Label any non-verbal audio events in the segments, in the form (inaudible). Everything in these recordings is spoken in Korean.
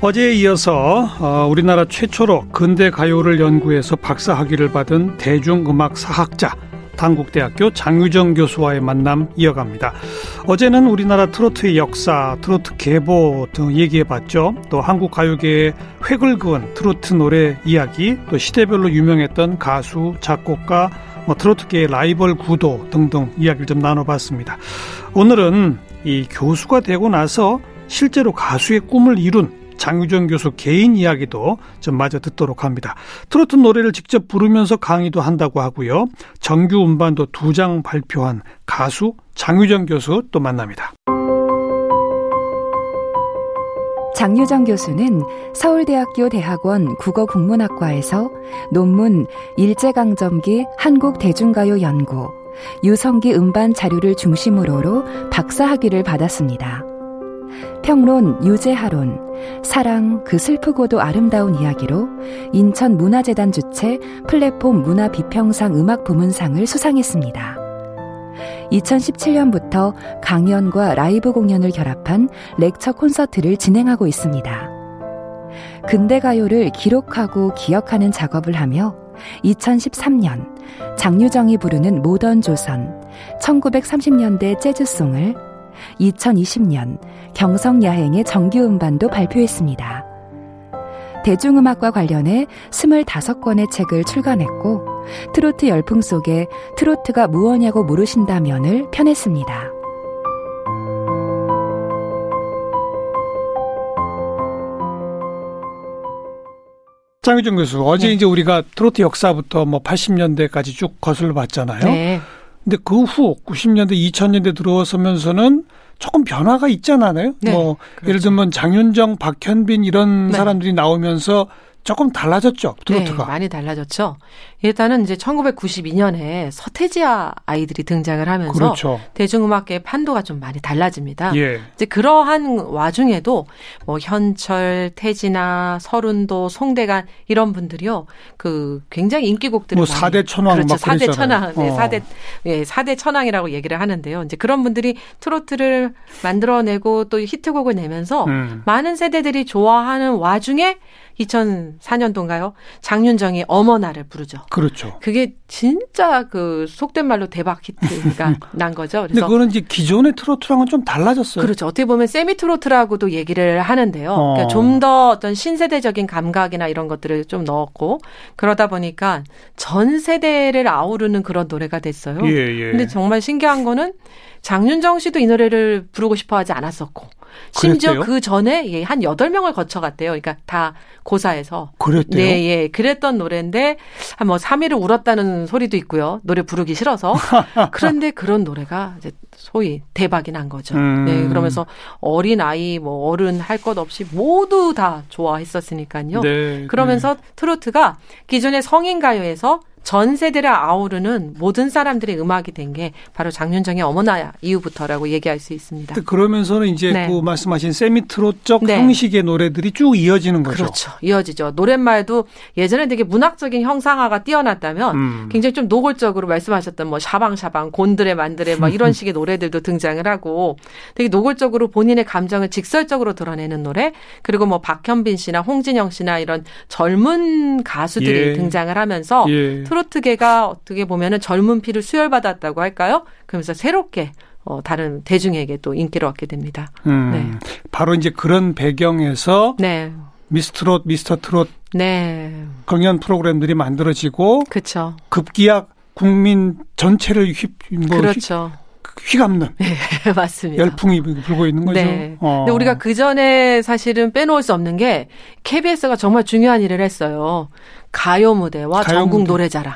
어제에 이어서 어, 우리나라 최초로 근대 가요를 연구해서 박사 학위를 받은 대중음악 사학자 당국대학교 장유정 교수와의 만남 이어갑니다. 어제는 우리나라 트로트의 역사, 트로트 계보 등 얘기해봤죠. 또 한국 가요계의 획을 그은 트로트 노래 이야기, 또 시대별로 유명했던 가수, 작곡가, 뭐 트로트계의 라이벌 구도 등등 이야기를 좀 나눠봤습니다. 오늘은 이 교수가 되고 나서 실제로 가수의 꿈을 이룬 장유정 교수 개인 이야기도 좀 마저 듣도록 합니다. 트로트 노래를 직접 부르면서 강의도 한다고 하고요. 정규 음반도 두 장 발표한 가수 장유정 교수 또 만납니다. 장유정 교수는 서울대학교 대학원 국어국문학과에서 논문 일제강점기 한국대중가요 연구, 유성기 음반 자료를 중심으로로 박사학위를 받았습니다. 평론 유재하론, 사랑 그 슬프고도 아름다운 이야기로 인천 문화재단 주최 플랫폼 문화 비평상 음악 부문상을 수상했습니다. 2017년부터 강연과 라이브 공연을 결합한 렉처 콘서트를 진행하고 있습니다. 근대 가요를 기록하고 기억하는 작업을 하며 2013년 장유정이 부르는 모던 조선, 1930년대 재즈송을 2020년 경성야행의 정규 음반도 발표했습니다. 대중음악과 관련해 25권의 책을 출간했고 트로트 열풍 속에 트로트가 무엇냐고 물으신다면을 편했습니다. 장유정 교수, 어제 네. 이제 우리가 트로트 역사부터 뭐 80년대까지 쭉 거슬러 봤잖아요. 네. 근데 그 후 90년대, 2000년대 들어서면서는 조금 변화가 있잖아요. 네, 뭐 그렇죠. 예를 들면 장윤정, 박현빈 이런 네. 사람들이 나오면서 조금 달라졌죠 트로트가 네, 많이 달라졌죠. 일단은 이제 1992년에 서태지아 아이들이 등장을 하면서 그렇죠. 대중음악계의 판도가 좀 많이 달라집니다. 예. 이제 그러한 와중에도 뭐 현철, 태진아, 서른도, 송대관 이런 분들이요. 그 굉장히 인기곡들을 뭐 4대 천왕 그렇죠. 4대 천왕. 네, 어. 4대 예, 4대 천왕이라고 얘기를 하는데요. 이제 그런 분들이 트로트를 만들어내고 또 히트곡을 내면서 음. 많은 세대들이 좋아하는 와중에 2004년도인가요? 장윤정이 어머나를 부르죠. 그렇죠. 그게 진짜 그 속된 말로 대박 히트가 (laughs) 난 거죠. 그래서 근데 그거는 이제 기존의 트로트랑은 좀 달라졌어요. 그렇죠. 어떻게 보면 세미 트로트라고도 얘기를 하는데요. 어. 그러니까 좀 더 어떤 신세대적인 감각이나 이런 것들을 좀 넣었고 그러다 보니까 전 세대를 아우르는 그런 노래가 됐어요. 예, 예. 근데 정말 신기한 거는 장윤정 씨도 이 노래를 부르고 싶어 하지 않았었고 심지어 그랬대요? 그 전에 예, 한 여덟 명을 거쳐갔대요. 그러니까 다 고사에서. 그랬대요? 네, 예. 그랬던 노래인데 한 뭐 3일을 울었다는 소리도 있고요. 노래 부르기 싫어서. (laughs) 그런데 그런 노래가 이제 소위 대박이 난 거죠. 음. 네, 그러면서 어린 아이 뭐 어른 할 것 없이 모두 다 좋아했었으니까요. 네, 그러면서 네. 트로트가 기존의 성인 가요에서 전 세대를 아우르는 모든 사람들의 음악이 된 게 바로 장윤정의 어머나 이후부터라고 얘기할 수 있습니다. 그러면서는 이제 네. 그 말씀하신 세미트로적 네. 형식의 노래들이 쭉 이어지는 거죠. 그렇죠. 이어지죠. 노랫말도 예전에 되게 문학적인 형상화가 뛰어났다면 음. 굉장히 좀 노골적으로 말씀하셨던 뭐 샤방샤방 곤드레 만드레 막 이런 (laughs) 식의 노래들도 등장을 하고 되게 노골적으로 본인의 감정을 직설적으로 드러내는 노래 그리고 뭐 박현빈 씨나 홍진영 씨나 이런 젊은 가수들이 예. 등장을 하면서 예. 트로트계가 어떻게 보면은 젊은 피를 수혈받았다고 할까요? 그러면서 새롭게 어, 다른 대중에게 또 인기를 얻게 됩니다. 음, 네. 바로 이제 그런 배경에서 네. 미스트롯, 미스터 트롯 네. 공연 프로그램들이 만들어지고 그쵸. 급기야 국민 전체를 휩, 뭐 그렇죠. 휘감는 네, (laughs) 맞습니다. 열풍이 불고 있는 거죠. 네. 어. 근데 우리가 그 전에 사실은 빼놓을 수 없는 게 KBS가 정말 중요한 일을 했어요. 가요 무대와 가요 전국 무대. 노래자랑.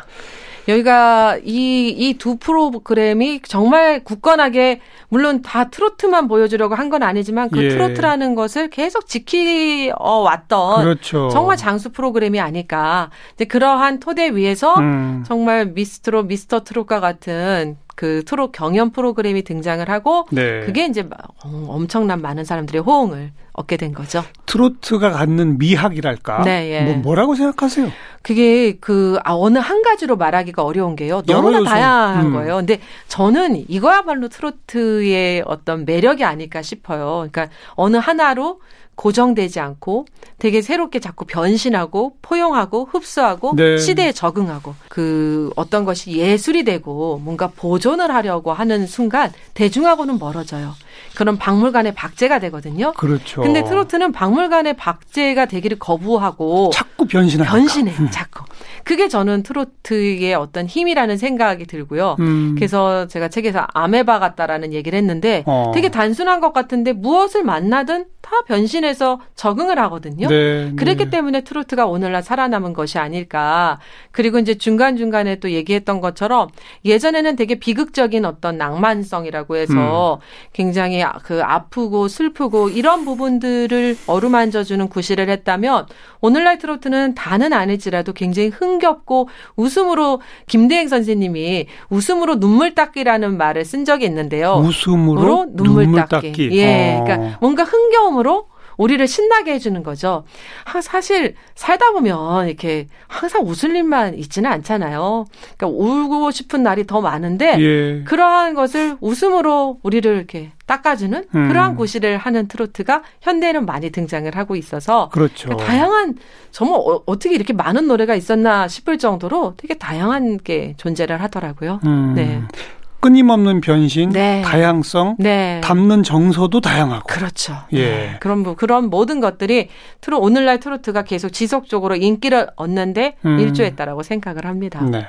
여기가 이 이 두 프로그램이 정말 굳건하게 물론 다 트로트만 보여주려고 한 건 아니지만 그 예. 트로트라는 것을 계속 지키어 왔던 그렇죠. 정말 장수 프로그램이 아닐까. 이제 그러한 토대 위에서 음. 정말 미스트롯, 미스터 트롯과 같은 그 트롯 경연 프로그램이 등장을 하고 네. 그게 이제 어, 엄청난 많은 사람들의 호응을 얻게 된 거죠. 트로트가 갖는 미학이랄까? 네, 예. 뭐 뭐라고 생각하세요? 그게 그 아, 어느 한 가지로 말하기가 어려운 게요. 너무나. 다양한 음. 거예요. 근데 저는 이거야말로 트로트의 어떤 매력이 아닐까 싶어요. 그러니까 어느 하나로 고정되지 않고 되게 새롭게 자꾸 변신하고 포용하고 흡수하고 네. 시대에 적응하고 그 어떤 것이 예술이 되고 뭔가 보존을 하려고 하는 순간 대중하고는 멀어져요. 그런 박물관의 박제가 되거든요. 그렇죠. 근데 트로트는 박물관의 박제가 되기를 거부하고 자꾸 변신하니까. 변신해 자꾸. 그게 저는 트로트의 어떤 힘이라는 생각이 들고요. 음. 그래서 제가 책에서 아메바 같다라는 얘기를 했는데 어. 되게 단순한 것 같은데 무엇을 만나든 다 변신해서 적응을 하거든요. 네, 그랬기 네. 때문에 트로트가 오늘날 살아남은 것이 아닐까. 그리고 이제 중간중간에 또 얘기했던 것처럼 예전에는 되게 비극적인 어떤 낭만성이라고 해서 음. 굉장히 아- 그 아프고 슬프고 이런 부분들을 어루만져주는 구실을 했다면 오늘날 트로트는 다는 아닐지라도 굉장히 흥 겹고 웃음으로 김대행 선생님이 웃음으로 눈물 닦기라는 말을 쓴 적이 있는데요. 웃음으로 으로 눈물, 눈물 닦기. 닦기. 예. 어. 그러니까 뭔가 흥겨움으로 우리를 신나게 해주는 거죠. 하- 사실 살다 보면 이렇게 항상 웃을 일만 있지는 않잖아요. 그러니까 울고 싶은 날이 더 많은데 예. 그러한 것을 웃음으로 우리를 이렇게 닦아주는 음. 그러한 구실을 하는 트로트가 현대에는 많이 등장을 하고 있어서 그렇죠. 그러니까 다양한 정말 어, 어떻게 이렇게 많은 노래가 있었나 싶을 정도로 되게 다양한 게 존재를 하더라고요. 음. 네. 끊임없는 변신, 네. 다양성, 네. 담는 정서도 다양하고. 그렇죠. 예. 네. 그런 부- 그런 모든 것들이 트로 오늘날 트로트가 계속 지속적으로 인기를 얻는데 음. 일조했다라고 생각을 합니다. 네.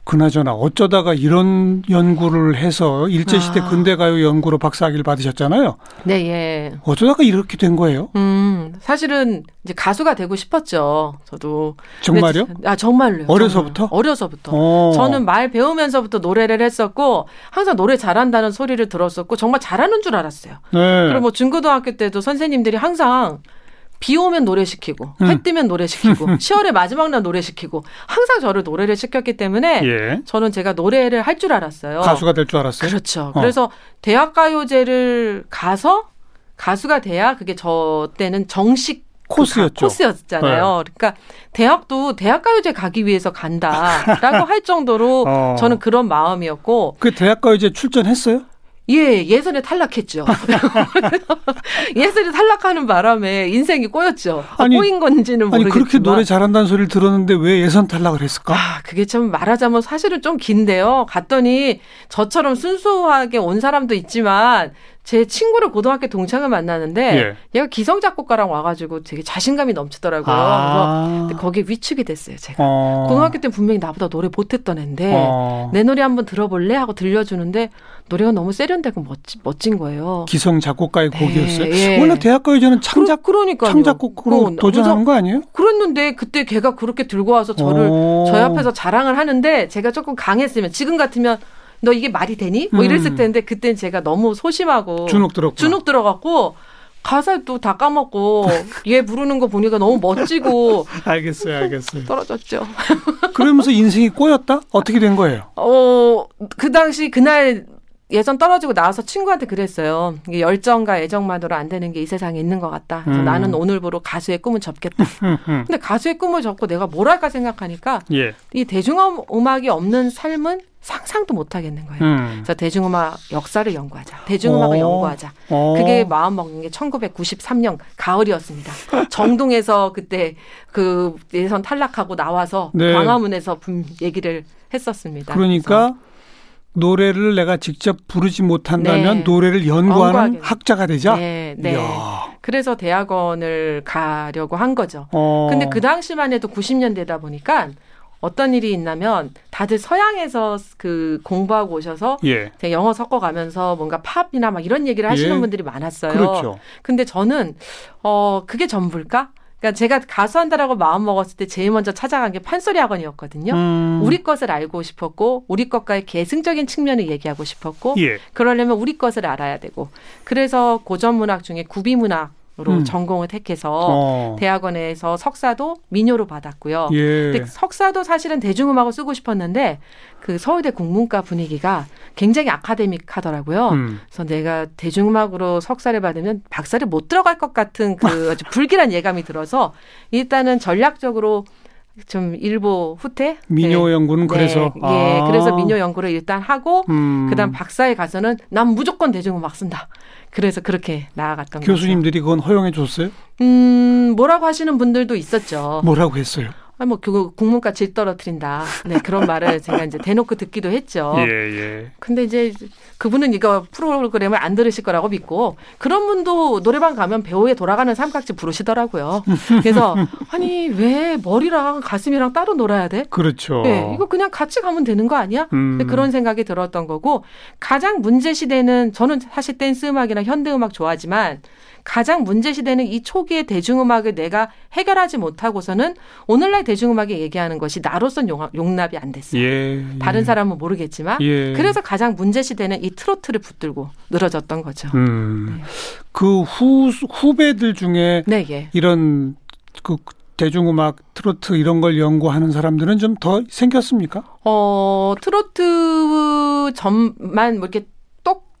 네. 그나저나 어쩌다가 이런 연구를 해서 일제시대 아. 근대가요 연구로 박사학위를 받으셨잖아요. 네, 예. 어쩌다가 이렇게 된 거예요? 음, 사실은 이제 가수가 되고 싶었죠. 저도. 정말요? 근데- 아, 정말로요. 어려서부터? 정말로. 어려서부터. 어. 저는 말 배우면서부터 노래를 했었고 항상 노래 잘한다는 소리를 들었었고 정말 잘하는 줄 알았어요. 네. 그리고 뭐 중고등학교 때도 선생님들이 항상 비 오면 노래 시키고 음. 해 뜨면 노래 시키고 (laughs) 10월의 마지막 날 노래 시키고 항상 저를 노래를 시켰기 때문에 예. 저는 제가 노래를 할 줄 알았어요. 가수가 될 줄 알았어요. 그렇죠. 어. 그래서 대학 가요제를 가서 가수가 돼야 그게 저 때는 정식 그 코스였죠. 가- 코스였잖아요. 그러니까 대학도 대학 가요제 가기 위해서 간다라고 (laughs) 할 정도로 어. 저는 그런 마음이었고 그 대학가요제 출전했어요? 예, 예선에 탈락했죠. (laughs) 예선에 탈락하는 바람에 인생이 꼬였죠. 아, 아니, 꼬인 건지는 아니 모르겠지만. 그렇게 노래 잘한다는 소리를 들었는데 왜 예선 탈락을 했을까? 아, 그게 참 말하자면 사실은 좀 긴데요. 갔더니 저처럼 순수하게 온 사람도 있지만 제 친구를 고등학교 동창을 만나는데 예. 얘가 기성 작곡가랑 와가지고 되게 자신감이 넘치더라고요. 아. 그래서 거기에 위축이 됐어요. 제가 어. 고등학교 때 분명히 나보다 노래 못했던 앤데 어. 내 노래 한번 들어볼래 하고 들려주는데 노래가 너무 세련되고 멋진, 멋진 거예요. 기성 작곡가의 네, 곡이었어요. 예. 원래 대학가요제는 창작 그러, 그러니까요. 창작곡으로 어, 도전하는 거 아니에요? 그랬는데 그때 걔가 그렇게 들고 와서 저를 어. 저희 앞에서 자랑을 하는데 제가 조금 강했으면 지금 같으면 너 이게 말이 되니? 뭐 음. 이랬을 텐데 그땐 제가 너무 소심하고 주눅 들었고. 주눅 들어갖고 가사 또다 까먹고 (laughs) 얘 부르는 거 보니까 너무 멋지고 알겠어요, 알겠어요. 떨어졌죠. 그러면서 인생이 꼬였다? 어떻게 된 거예요? 어, 그 당시 그날 예선 떨어지고 나와서 친구한테 그랬어요. 이게 열정과 애정만으로 안 되는 게 이 세상에 있는 것 같다. 그래서 음. 나는 오늘부로 가수의 꿈을 접겠다. (laughs) 근데 가수의 꿈을 접고 내가 뭘 할까 생각하니까 예. 이 대중음악이 없는 삶은 상상도 못 하겠는 거예요. 음. 그래서 대중음악 역사를 연구하자. 대중음악을 어. 연구하자. 어. 그게 마음 먹는 게 1993년 가을이었습니다. (laughs) 정동에서 그때 그 예선 탈락하고 나와서 네. 광화문에서 분 얘기를 했었습니다. 그러니까 노래를 내가 직접 부르지 못한다면 네. 노래를 연구하는 연구하게. 학자가 되자. 네, 네. 그래서 대학원을 가려고 한 거죠. 어. 근데 그 당시만 해도 90년대다 보니까 어떤 일이 있냐면 다들 서양에서 그 공부하고 오셔서 예. 영어 섞어가면서 뭔가 팝이나 막 이런 얘기를 하시는 예. 분들이 많았어요. 그렇죠. 근데 저는 어 그게 전부일까? 그러니까 제가 가수한다라고 마음 먹었을 때 제일 먼저 찾아간 게 판소리 학원이었거든요. 음. 우리 것을 알고 싶었고 우리 것과의 계승적인 측면을 얘기하고 싶었고 예. 그러려면 우리 것을 알아야 되고 그래서 고전 문학 중에 구비 문학 으 로 음. 전공을 택해서 어. 대학원에서 석사도 민요로 받았고요. 예. 근데 석사도 사실은 대중음악을 쓰고 싶었는데 그 서울대 국문과 분위기가 굉장히 아카데믹하더라고요. 음. 그래서 내가 대중음악으로 석사를 받으면 박사를 못 들어갈 것 같은 그 아주 불길한 예감이 들어서 일단은 전략적으로 좀 일부 후퇴 민요 네. 연구는 네. 그래서 네. 예 그래서 민요 연구를 일단 하고 음. 그다음 박사에 가서는 난 무조건 대중음악 쓴다 그래서 그렇게 나아갔던 교수님들이 거죠. 그건 허용해 줬어요? 음 뭐라고 하시는 분들도 있었죠 뭐라고 했어요? 아, 뭐, 그, 국문과 질 떨어뜨린다. 네, 그런 말을 제가 이제 대놓고 듣기도 했죠. (laughs) 예, 예. 근데 이제 그분은 이거 프로그램을 안 들으실 거라고 믿고 그런 분도 노래방 가면 배우에 돌아가는 삼각지 부르시더라고요. 그래서 (laughs) 아니 왜 머리랑 가슴이랑 따로 놀아야 돼? 그렇죠. 네, 이거 그냥 같이 가면 되는 거 아니야? 음. 그런 생각이 들었던 거고 가장 문제 시대는 저는 사실 댄스 음악이나 현대 음악 좋아하지만 가장 문제시되는 이 초기의 대중음악을 내가 해결하지 못하고서는 오늘날 대중음악에 얘기하는 것이 나로선 용납이 안 됐어요. 예, 예. 다른 사람은 모르겠지만 예. 그래서 가장 문제시되는 이 트로트를 붙들고 늘어졌던 거죠. 음. 네. 그후 후배들 중에 네, 예. 이런 그 대중음악, 트로트 이런 걸 연구하는 사람들은 좀 더 생겼습니까? 어, 트로트 전만 뭐 이렇게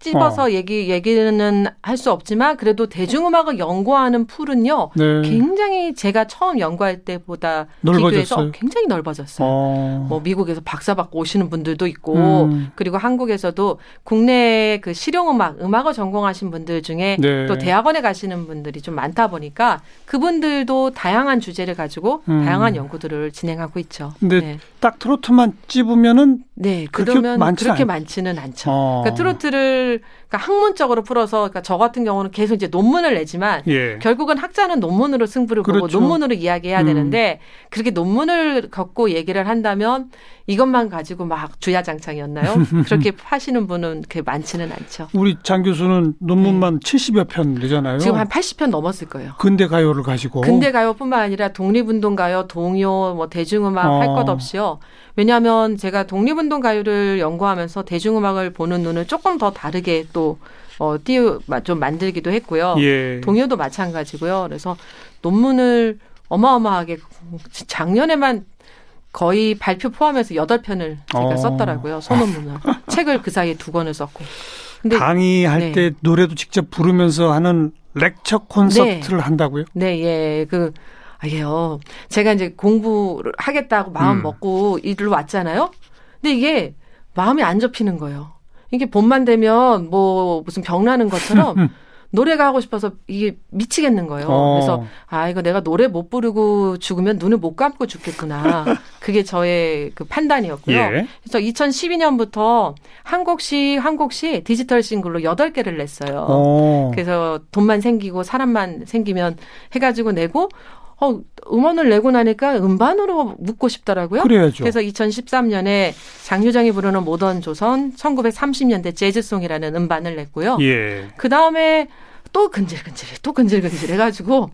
집어서 어. 얘기 얘기는 할 수 없지만 그래도 대중음악을 연구하는 풀은요 네. 굉장히 제가 처음 연구할 때보다 넓어졌어요. 비교해서 굉장히 넓어졌어요. 어. 뭐 미국에서 박사 받고 오시는 분들도 있고 음. 그리고 한국에서도 국내 그 실용음악 음악을 전공하신 분들 중에 네. 또 대학원에 가시는 분들이 좀 많다 보니까 그분들도 다양한 주제를 가지고 음. 다양한 연구들을 진행하고 있죠. 근데 네. 딱 트로트만 찝으면은 네 그러면 그렇게 많지는 않죠. 어. 그러니까 트로트를 그러니까 학문적으로 풀어서 그러니까 저 같은 경우는 계속 이제 논문을 내지만 예. 결국은 학자는 논문으로 승부를 그렇죠. 보고 논문으로 이야기해야 음. 되는데 그렇게 논문을 갖고 얘기를 한다면 이것만 가지고 막 주야장창이었나요? (laughs) 그렇게 하시는 분은 그 많지는 않죠. 우리 장 교수는 논문만 네. 70여 편 내잖아요. 지금 한 80편 넘었을 거예요. 근대 가요를 가지고. 근대 가요뿐만 아니라 독립운동 가요, 동요, 뭐 대중음악 어. 할것 없이요. 왜냐하면 제가 독립운동 가요를 연구하면서 대중음악을 보는 눈을 조금 더 다르게 또 어, 띄우, 좀 만들기도 했고요. 예. 동요도 마찬가지고요. 그래서 논문을 어마어마하게 작년에만 거의 발표 포함해서 여덟 편을 제가 어. 썼더라고요. 소논문을. (laughs) 책을 그 사이에 두 권을 썼고. 근데 강의할 네. 때 노래도 직접 부르면서 하는 렉처 콘서트를 네. 한다고요? 네, 예. 그 아예요. 제가 이제 공부를 하겠다고 마음 음. 먹고 일로 왔잖아요. 근데 이게 마음이 안 접히는 거예요. 이게 봄만 되면 뭐 무슨 병 나는 것처럼 (laughs) 노래가 하고 싶어서 이게 미치겠는 거예요. 어. 그래서 아 이거 내가 노래 못 부르고 죽으면 눈을 못 감고 죽겠구나. (laughs) 그게 저의 그 판단이었고요. 예. 그래서 2012년부터 한 곡씩 한 곡씩 디지털 싱글로 8개를 냈어요. 어. 그래서 돈만 생기고 사람만 생기면 해가지고 내고 어, 음원을 내고 나니까 음반으로 묻고 싶더라고요. 그래야죠. 그래서 2013년에 장유정이 부르는 모던 조선 1930년대 재즈송이라는 음반을 냈고요. 예. 그 다음에 또 근질근질해, 또 근질근질 해가지고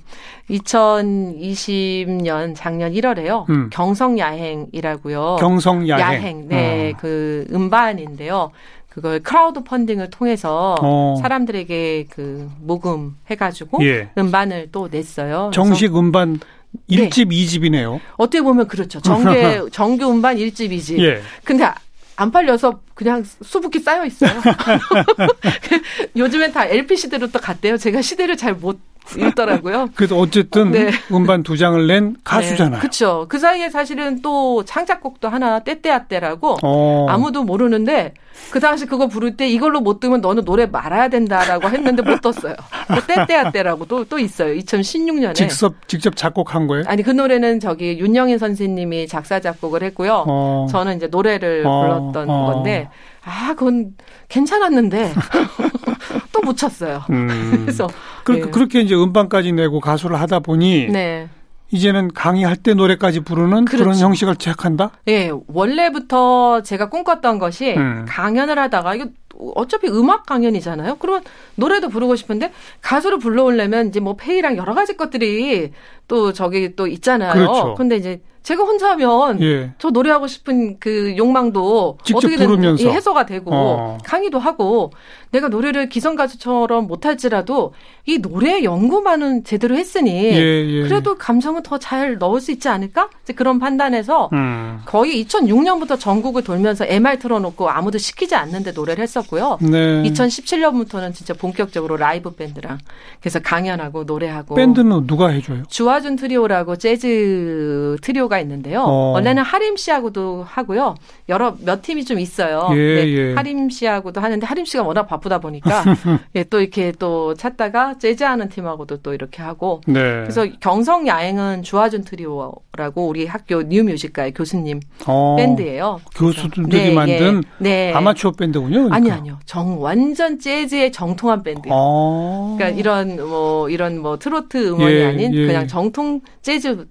2020년 작년 1월에요. 음. 경성야행이라고요. 경성야행. 야행, 네, 어. 그 음반인데요. 그걸 크라우드 펀딩을 통해서 어. 사람들에게 그 모금 해가지고 예. 음반을 또 냈어요. 정식 음반 1집, 네. 2집이네요. 어떻게 보면 그렇죠. 정규, (laughs) 정규 음반 1집, 2집. 예. 근데 안 팔려서 그냥 수북히 쌓여 있어요. (laughs) (laughs) 요즘엔 다 LP 시대로 또 갔대요. 제가 시대를 잘못 읽더라고요. (laughs) 그래서 어쨌든 네. 음반 두 장을 낸 가수잖아요. 네, 그렇죠. 그 사이에 사실은 또 창작곡도 하나 tête-à-tête라고 어. 아무도 모르는데 그 당시 그거 부를 때 이걸로 못 뜨면 너는 노래 말아야 된다라고 했는데 못 떴어요. 그 떼떼아떼라고 또, 또 있어요. 2016년에. 직접, 직접 작곡한 거예요? 아니, 그 노래는 저기 윤영인 선생님이 작사, 작곡을 했고요. 어. 저는 이제 노래를 어. 불렀던 어. 건데, 아, 그건 괜찮았는데 (laughs) 또 못 쳤어요. 음. (laughs) 그래서 그, 예. 그렇게 이제 음반까지 내고 가수를 하다 보니 네. 이제는 강의할 때 노래까지 부르는 그렇죠. 그런 형식을 제작한다? 예, 원래부터 제가 꿈꿨던 것이 음. 강연을 하다가 이거 어차피 음악 강연이잖아요. 그러면 노래도 부르고 싶은데 가수를 불러오려면 이제 뭐 페이랑 여러 가지 것들이 또 저기 또 있잖아요. 그렇죠. 근데 이제 제가 혼자 하면 예. 저 노래하고 싶은 그 욕망도 어떻게든 부르면서. 해소가 되고 어. 강의도 하고 내가 노래를 기성 가수처럼 못할지라도 이 노래 연구만은 제대로 했으니 예, 예. 그래도 감성은 더 잘 넣을 수 있지 않을까? 이제 그런 판단에서 음. 거의 2006년부터 전국을 돌면서 MR 틀어놓고 아무도 시키지 않는데 노래를 했었고요. 네. 2017년부터는 진짜 본격적으로 라이브 밴드랑 그래서 강연하고 노래하고 밴드는 누가 해줘요? 주화준 트리오라고 재즈 트리오가 있는데요. 어. 원래는 하림 씨하고도 하고요. 여러 몇 팀이 좀 있어요. 예, 네. 예. 하림 씨하고도 하는데 하림 씨가 워낙 바쁘다 보니까 (laughs) 예, 또 이렇게 또 찾다가 재즈하는 팀하고도 또 이렇게 하고 네. 그래서 경성 야행은 주화준 트리오라고 우리 학교 뉴뮤직과의 교수님 어, 밴드예요. 교수들이 네, 만든 예, 네. 아마추어 밴드군요. 그러니까. 아니 아니요. 정 완전 재즈의 정통한 밴드예요. 어. 그러니까 이런 뭐 이런 뭐 트로트 음원이 예, 아닌 예. 그냥 정통 재즈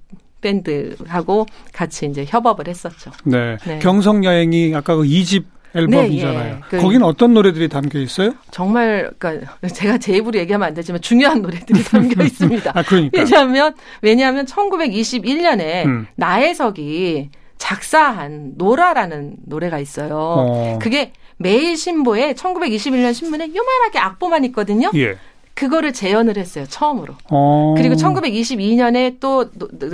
밴드하고 같이 이제 협업을 했었죠. 네. 네. 경성 여행이 아까 그 2집 앨범이잖아요. 네, 예. 그 거기는 어떤 노래들이 담겨 있어요? 정말 그러니까 제가 제 입으로 얘기하면 안 되지만 중요한 노래들이 (laughs) 담겨 (laughs) 있습니다. 아, 그러니까. 왜냐하면 왜냐하면 1921년에 음. 나혜석이 작사한 노라라는 노래가 있어요. 어. 그게 매일 신보에 1921년 신문에 요만하게 악보만 있거든요. 예. 그거를 재현을 했어요 처음으로. 어. 그리고 1922년에 또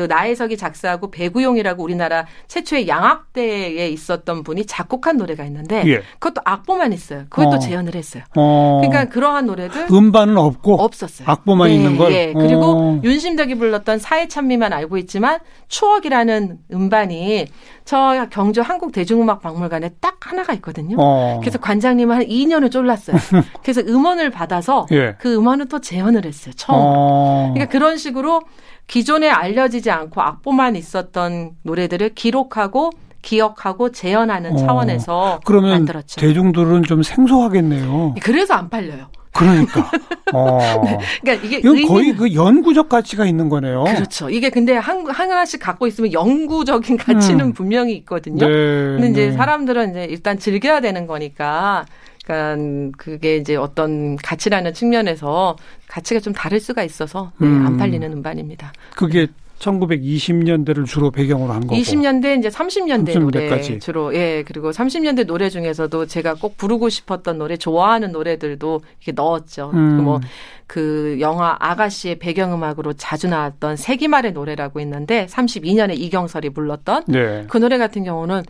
나혜석이 작사하고 배구용이라고 우리나라 최초의 양악대에 있었던 분이 작곡한 노래가 있는데 예. 그것도 악보만 있어요. 그것도 어. 재현을 했어요. 어. 그러니까 그러한 노래들 음반은 없고 없었어요. 악보만 네, 있는 걸. 예. 그리고 어. 윤심덕이 불렀던 사회찬미만 알고 있지만 추억이라는 음반이 저 경주 한국 대중음악 박물관에 딱 하나가 있거든요. 어. 그래서 관장님은 한 2년을 쫄랐어요. (laughs) 그래서 음원을 받아서 예. 그 음원을 또 재현을 했어요. 처음. 어. 그러니까 그런 식으로 기존에 알려지지 않고 악보만 있었던 노래들을 기록하고 기억하고 재현하는 어. 차원에서 그러면 만들었죠. 대중들은 좀 생소하겠네요. 그래서 안 팔려요. 그러니까. (laughs) 어. 그러니까 이게 이건 거의 그 연구적 가치가 있는 거네요. 그렇죠. 이게 근데 한 하나씩 갖고 있으면 영구적인 (laughs) 가치는 음. 분명히 있거든요. 네, 근데 이제 네. 사람들은 이제 일단 즐겨야 되는 거니까. 그러니까 그게 이제 어떤 가치라는 측면에서 가치가 좀 다를 수가 있어서 네, 음. 안 팔리는 음반입니다. 그게 1920년대를 주로 배경으로 한 거고. 20년대 이제 30년대 30년대까지. 노래 주로 예 그리고 30년대 노래 중에서도 제가 꼭 부르고 싶었던 노래 좋아하는 노래들도 이렇게 넣었죠. 음. 그 뭐그 그 영화 아가씨의 배경음악으로 자주 나왔던 세기말의 노래라고 있는데 32년에 이경설이 불렀던 네. 그 노래 같은 경우는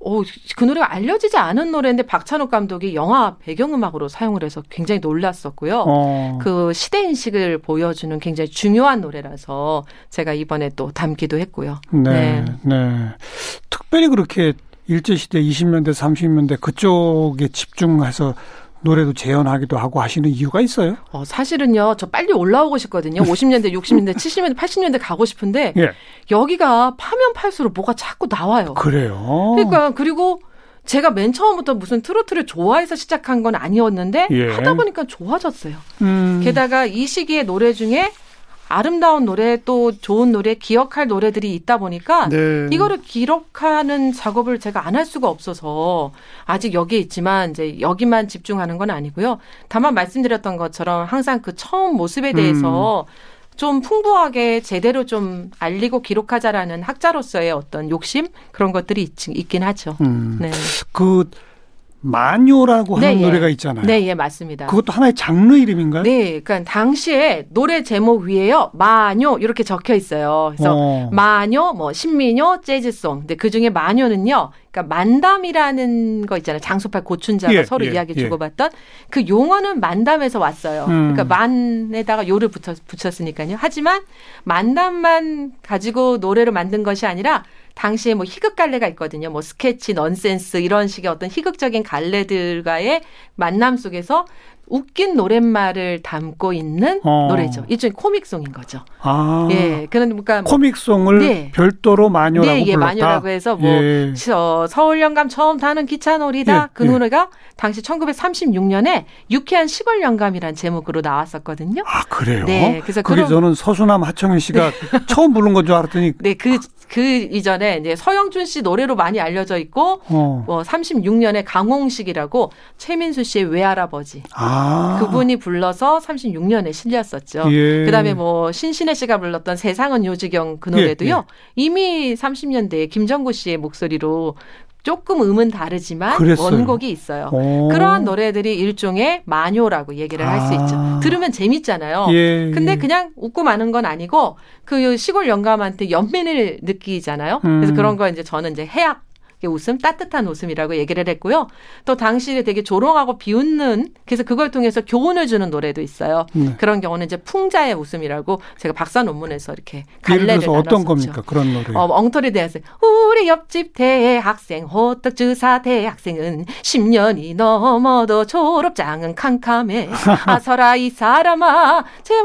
오, 그 노래가 알려지지 않은 노래인데 박찬욱 감독이 영화 배경음악으로 사용을 해서 굉장히 놀랐었고요. 어. 그 시대 인식을 보여주는 굉장히 중요한 노래라서 제가 이번에 또 담기도 했고요. 네. 네. 네. 특별히 그렇게 일제시대 20년대, 30년대 그쪽에 집중해서 노래도 재현하기도 하고 하시는 이유가 있어요? 어, 사실은요, 저 빨리 올라오고 싶거든요. 50년대, 60년대, 70년대, 80년대 가고 싶은데, 예. 여기가 파면 팔수록 뭐가 자꾸 나와요. 그래요? 그러니까, 그리고 제가 맨 처음부터 무슨 트로트를 좋아해서 시작한 건 아니었는데, 예. 하다 보니까 좋아졌어요. 음. 게다가 이 시기에 노래 중에 아름다운 노래 또 좋은 노래 기억할 노래들이 있다 보니까 네. 이거를 기록하는 작업을 제가 안 할 수가 없어서 아직 여기에 있지만 이제 여기만 집중하는 건 아니고요. 다만 말씀드렸던 것처럼 항상 그 처음 모습에 대해서 음. 좀 풍부하게 제대로 좀 알리고 기록하자라는 학자로서의 어떤 욕심 그런 것들이 있, 있긴 하죠. 음. 네. 그 마녀라고 하는 네, 예. 노래가 있잖아요. 네, 예, 맞습니다. 그것도 하나의 장르 이름인가요? 네, 그러니까 당시에 노래 제목 위에요. 마녀 이렇게 적혀 있어요. 그래서 어. 마녀, 뭐 신민요, 재즈송. 근데 그 중에 마녀는요. 그러니까 만담이라는 거 있잖아요. 장소팔 고춘자가 예, 서로 예, 이야기 예. 주고받던 그 용어는 만담에서 왔어요. 음. 그러니까 만에다가 요를 붙여, 붙였으니까요. 하지만 만담만 가지고 노래를 만든 것이 아니라 당시에 뭐 희극 갈래가 있거든요. 뭐 스케치, 넌센스 이런 식의 어떤 희극적인 갈래들과의 만남 속에서 웃긴 노랫말을 담고 있는 어. 노래죠. 일종의 코믹송인 거죠. 아. 예. 그러니까 뭐 코믹송을 네. 별도로 마녀라고 네, 예, 불렀다. 마녀라고 해서 뭐 예. 서울 영감 처음 타는 기차 놀이다. 예, 그 예. 노래가 당시 1936년에 유쾌한 시골 영감이란 제목으로 나왔었거든요. 아, 그래요? 네. 그래서 그게 그런... 저는 서수남 하청현 씨가 네. (laughs) 처음 부른 건 줄 알았더니 네, 그그 이전에 이제 서영준 씨 노래로 많이 알려져 있고 어. 뭐 36년에 강홍식이라고 최민수 씨의 외할아버지 아. 그분이 불러서 36년에 실렸었죠. 예. 그다음에 뭐 신신혜 씨가 불렀던 세상은 요지경 그 노래도요. 예, 예. 이미 30년대에 김정구 씨의 목소리로 조금 음은 다르지만 그랬어요. 원곡이 있어요. 오. 그러한 노래들이 일종의 마녀라고 얘기를 할수 있죠. 아. 들으면 재밌잖아요. 예, 근데 예. 그냥 웃고 마는 건 아니고 그 시골 영감한테 연민을 느끼잖아요. 그래서 음. 그런 거 이제 저는 이제 해악 웃음, 따뜻한 웃음이라고 얘기를 했고요. 또 당시에 되게 조롱하고 비웃는 그래서 그걸 통해서 교훈을 주는 노래도 있어요. 네. 그런 경우는 이제 풍자의 웃음이라고 제가 박사 논문에서 이렇게 갈래를 예를 어떤 겁니까? 그런 노래. 어, 엉터리 대학생. 우리 옆집 대학생 호떡 주사 대학생은 10년이 넘어도 졸업장은 캄캄해. (laughs) 아서라 이 사람아.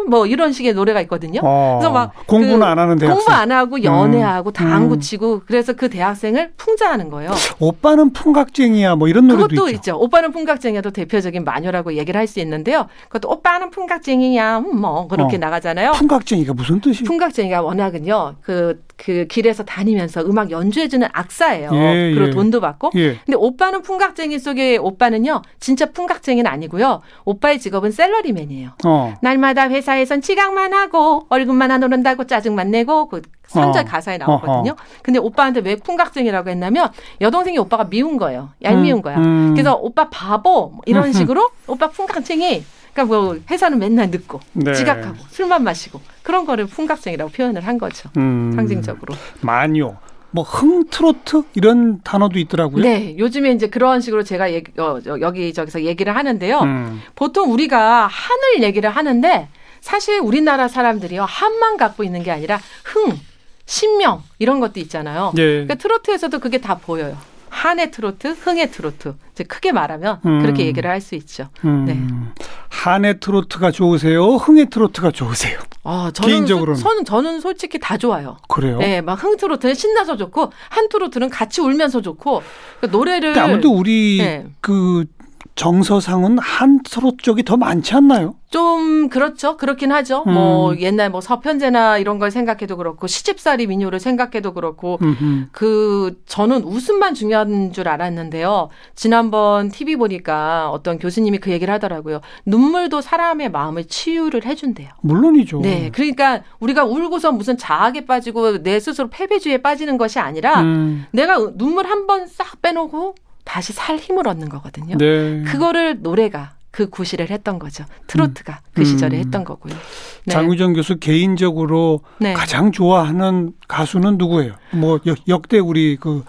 뭐 이런 식의 노래가 있거든요. 어, 그래서 막 공부는 그 안 하는 대학생. 공부 안 하고 연애하고 음. 당구 음. 치고 그래서 그 대학생을 풍자하는 거예요. 오빠는 풍각쟁이야 뭐 이런 노래도 그것도 있죠. 오빠는 풍각쟁이야도 대표적인 마녀라고 얘기를 할 수 있는데요. 그것도 오빠는 풍각쟁이야 음, 뭐 그렇게 어. 나가잖아요. 풍각쟁이가 무슨 뜻이? 풍각쟁이가 워낙은요. 그 그그 길에서 다니면서 음악 연주해주는 악사예요. 예, 그리고 예. 돈도 받고. 예. 근데 오빠는 풍각쟁이 속의 오빠는요, 진짜 풍각쟁이는 아니고요. 오빠의 직업은 셀러리맨이에요. 어. 날마다 회사에선 지각만 하고 얼굴만 안 오른다고 짜증만 내고 그 3절 어. 가사에 나오거든요. 어허. 근데 오빠한테 왜 풍각쟁이라고 했냐면 여동생이 오빠가 미운 거예요. 얄미운 음, 거야. 음. 그래서 오빠 바보 뭐 이런 식으로 오빠 풍각쟁이 그러니까 뭐 회사는 맨날 늦고 네. 지각하고 술만 마시고 그런 거를 풍각쟁이라고 표현을 한 거죠. 음, 상징적으로. 마녀. 뭐 흥트로트 이런 단어도 있더라고요. 네, 요즘에 이제 그런 식으로 제가 얘기, 어, 여기 저기서 얘기를 하는데요. 음. 보통 우리가 한을 얘기를 하는데 사실 우리나라 사람들이요 한만 갖고 있는 게 아니라 흥, 신명 이런 것도 있잖아요. 네. 그러니까 트로트에서도 그게 다 보여요. 한의 트로트, 흥의 트로트. 이제 크게 말하면 음. 그렇게 얘기를 할 수 있죠. 음. 네. 한의 트로트가 좋으세요? 흥의 트로트가 좋으세요? 아, 저는 개인적으로는 저는 저는 솔직히 다 좋아요. 그래요? 네, 막 흥 트로트는 신나서 좋고 한 트로트는 같이 울면서 좋고 그러니까 노래를 아무래도 우리 네. 그 정서상은 한 트로트 쪽이 더 많지 않나요? 좀 그렇죠. 그렇긴 하죠. 음. 뭐 옛날 뭐 서편제나 이런 걸 생각해도 그렇고 시집살이 민요를 생각해도 그렇고 음흠. 그 저는 웃음만 중요한 줄 알았는데요. 지난번 TV 보니까 어떤 교수님이 그 얘기를 하더라고요. 눈물도 사람의 마음을 치유를 해준대요. 물론이죠. 네, 그러니까 우리가 울고서 무슨 자학에 빠지고 내 스스로 패배주의에 빠지는 것이 아니라 음. 내가 눈물 한 번 싹 빼놓고 다시 살 힘을 얻는 거거든요. 네. 그거를 노래가 그 구실을 했던 거죠. 트로트가 음. 그 시절에 음. 했던 거고요. 네. 장유정 교수 개인적으로 네. 가장 좋아하는 가수는 누구예요? 뭐 역, 대 우리 그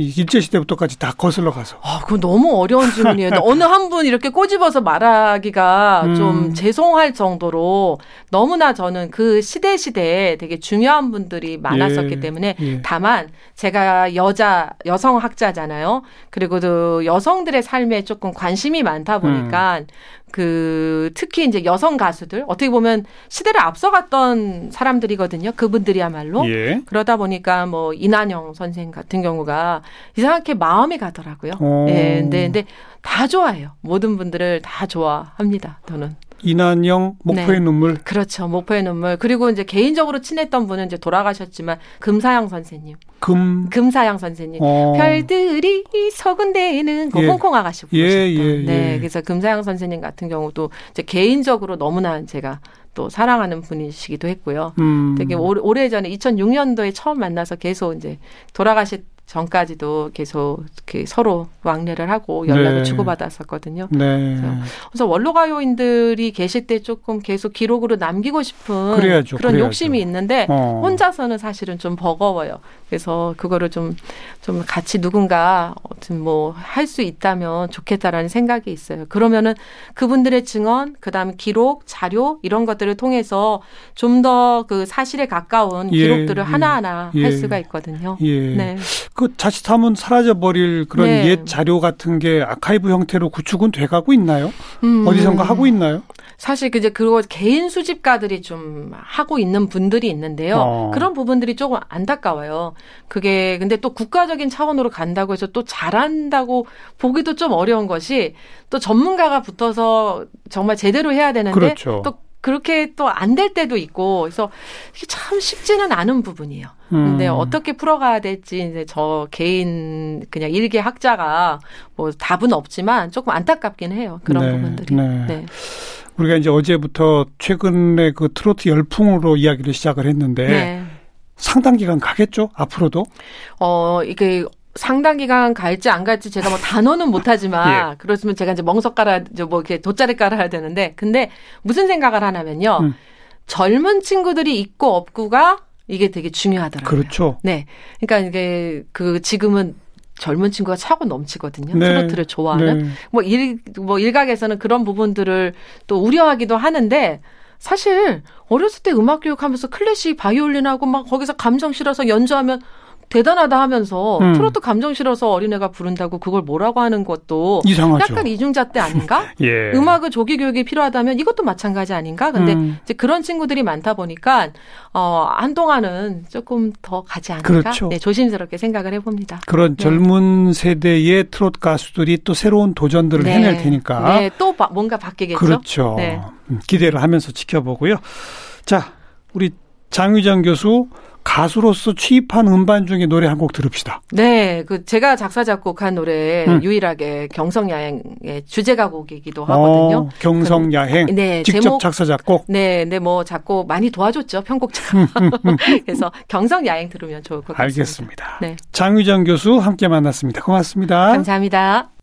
일제 시대부터까지 다 거슬러 가서. 아, 그거 너무 어려운 질문이에요. 어느 한 분 이렇게 꼬집어서 말하기가 음. 좀 죄송할 정도로 너무나 저는 그 시대 시대에 되게 중요한 분들이 많았었기 예. 때문에 예. 다만 제가 여자 여성 학자잖아요. 그리고 또 여성들의 삶에 조금 관심이 많다 보니까 음. 그 특히 이제 여성 가수들 어떻게 보면 시대를 앞서갔던 사람들이거든요. 그분들이야말로 예. 그러다 보니까 뭐 이난영 선생 같은 경우가 이상하게 마음이 가더라고요. 오. 예, 근데 근데 다 좋아해요. 모든 분들을 다 좋아합니다. 저는. 이난영 목포의 네. 눈물. 그렇죠. 목포의 눈물. 그리고 이제 개인적으로 친했던 분은 이제 돌아가셨지만 금사양 선생님. 금 금사양 선생님. 어. 별들이 서군 데에는 그 예. 홍콩 아가씨 부르셨던. 예, 예, 네. 예. 그래서 금사양 선생님 같은 경우도 이제 개인적으로 너무나 제가 또 사랑하는 분이시기도 했고요. 음. 되게 오래 전에 2006년도에 처음 만나서 계속 이제 돌아가실 전까지도 계속 이렇게 서로 왕래를 하고 연락을 네. 주고받았었거든요. 네. 그래서, 그래서 원로가요인들이 계실 때 조금 계속 기록으로 남기고 싶은 그래야죠, 그런 그래야죠. 욕심이 있는데 어. 혼자서는 사실은 좀 버거워요. 그래서 그거를 좀, 좀 같이 누군가 뭐할 수 있다면 좋겠다라는 생각이 있어요. 그러면은 그분들의 증언, 그 다음에 기록, 자료 이런 것들을 통해서 좀 더 그 사실에 가까운 예, 기록들을 예, 하나하나 예, 할 수가 있거든요. 예. 네. 그 자칫하면 사라져 버릴 그런 네. 옛 자료 같은 게 아카이브 형태로 구축은 돼가고 있나요? 음. 어디선가 하고 있나요? 사실 이제 그거 개인 수집가들이 좀 하고 있는 분들이 있는데요. 어. 그런 부분들이 조금 안타까워요. 그게 근데 또 국가적인 차원으로 간다고 해서 또 잘한다고 보기도 좀 어려운 것이 또 전문가가 붙어서 정말 제대로 해야 되는데 그렇죠. 또 그렇게 또 안 될 때도 있고 그래서 이게 참 쉽지는 않은 부분이에요. 근데 음. 어떻게 풀어가야 될지 이제 저 개인 그냥 일개 학자가 뭐 답은 없지만 조금 안타깝긴 해요. 그런 네, 부분들이. 네. 네. 우리가 이제 어제부터 최근에 그 트로트 열풍으로 이야기를 시작을 했는데 네. 상당 기간 가겠죠? 앞으로도? 어, 이게 상당 기간 갈지 안 갈지 제가 뭐 단어는 못하지만 (laughs) 예. 그렇으면 제가 이제 멍석 깔아 뭐 이렇게 돗자리 깔아야 되는데 근데 무슨 생각을 하냐면요 음. 젊은 친구들이 있고 없고가 이게 되게 중요하더라고요. 그렇죠. 네, 그러니까 이게 그 지금은 젊은 친구가 차고 넘치거든요. 네. 트로트를 좋아하는. 네. 뭐 일, 뭐 일각에서는 그런 부분들을 또 우려하기도 하는데 사실 어렸을 때 음악 교육하면서 클래식 바이올린하고 막 거기서 감정 실어서 연주하면 대단하다 하면서 음. 트로트 감정 실어서 어린애가 부른다고 그걸 뭐라고 하는 것도 이상하죠. 약간 이중잣대 아닌가? (laughs) 예. 음악의 조기 교육이 필요하다면 이것도 마찬가지 아닌가? 근데 음. 이제 그런 친구들이 많다 보니까 어 한동안은 조금 더 가지 않을까? 그렇죠. 네, 조심스럽게 생각을 해봅니다. 그런 네. 젊은 세대의 트로트 가수들이 또 새로운 도전들을 네. 해낼 테니까. 네, 또 뭔가 바뀌겠죠. 그렇죠. 네. 음, 기대를 하면서 지켜보고요. 자, 우리 장유정 교수 가수로서 취입한 음반 중에 노래 한 곡 들읍시다. 네, 그 제가 작사 작곡한 노래 음. 유일하게 경성야행의 주제가 곡이기도 하거든요. 어, 경성야행. 네, 직접 제목, 작사 작곡. 네, 네, 뭐 작곡 많이 도와줬죠 편곡자가. (laughs) 그래서 경성야행 들으면 좋을 것 같습니다. 알겠습니다. 네. 장유정 교수 함께 만났습니다. 고맙습니다. 감사합니다.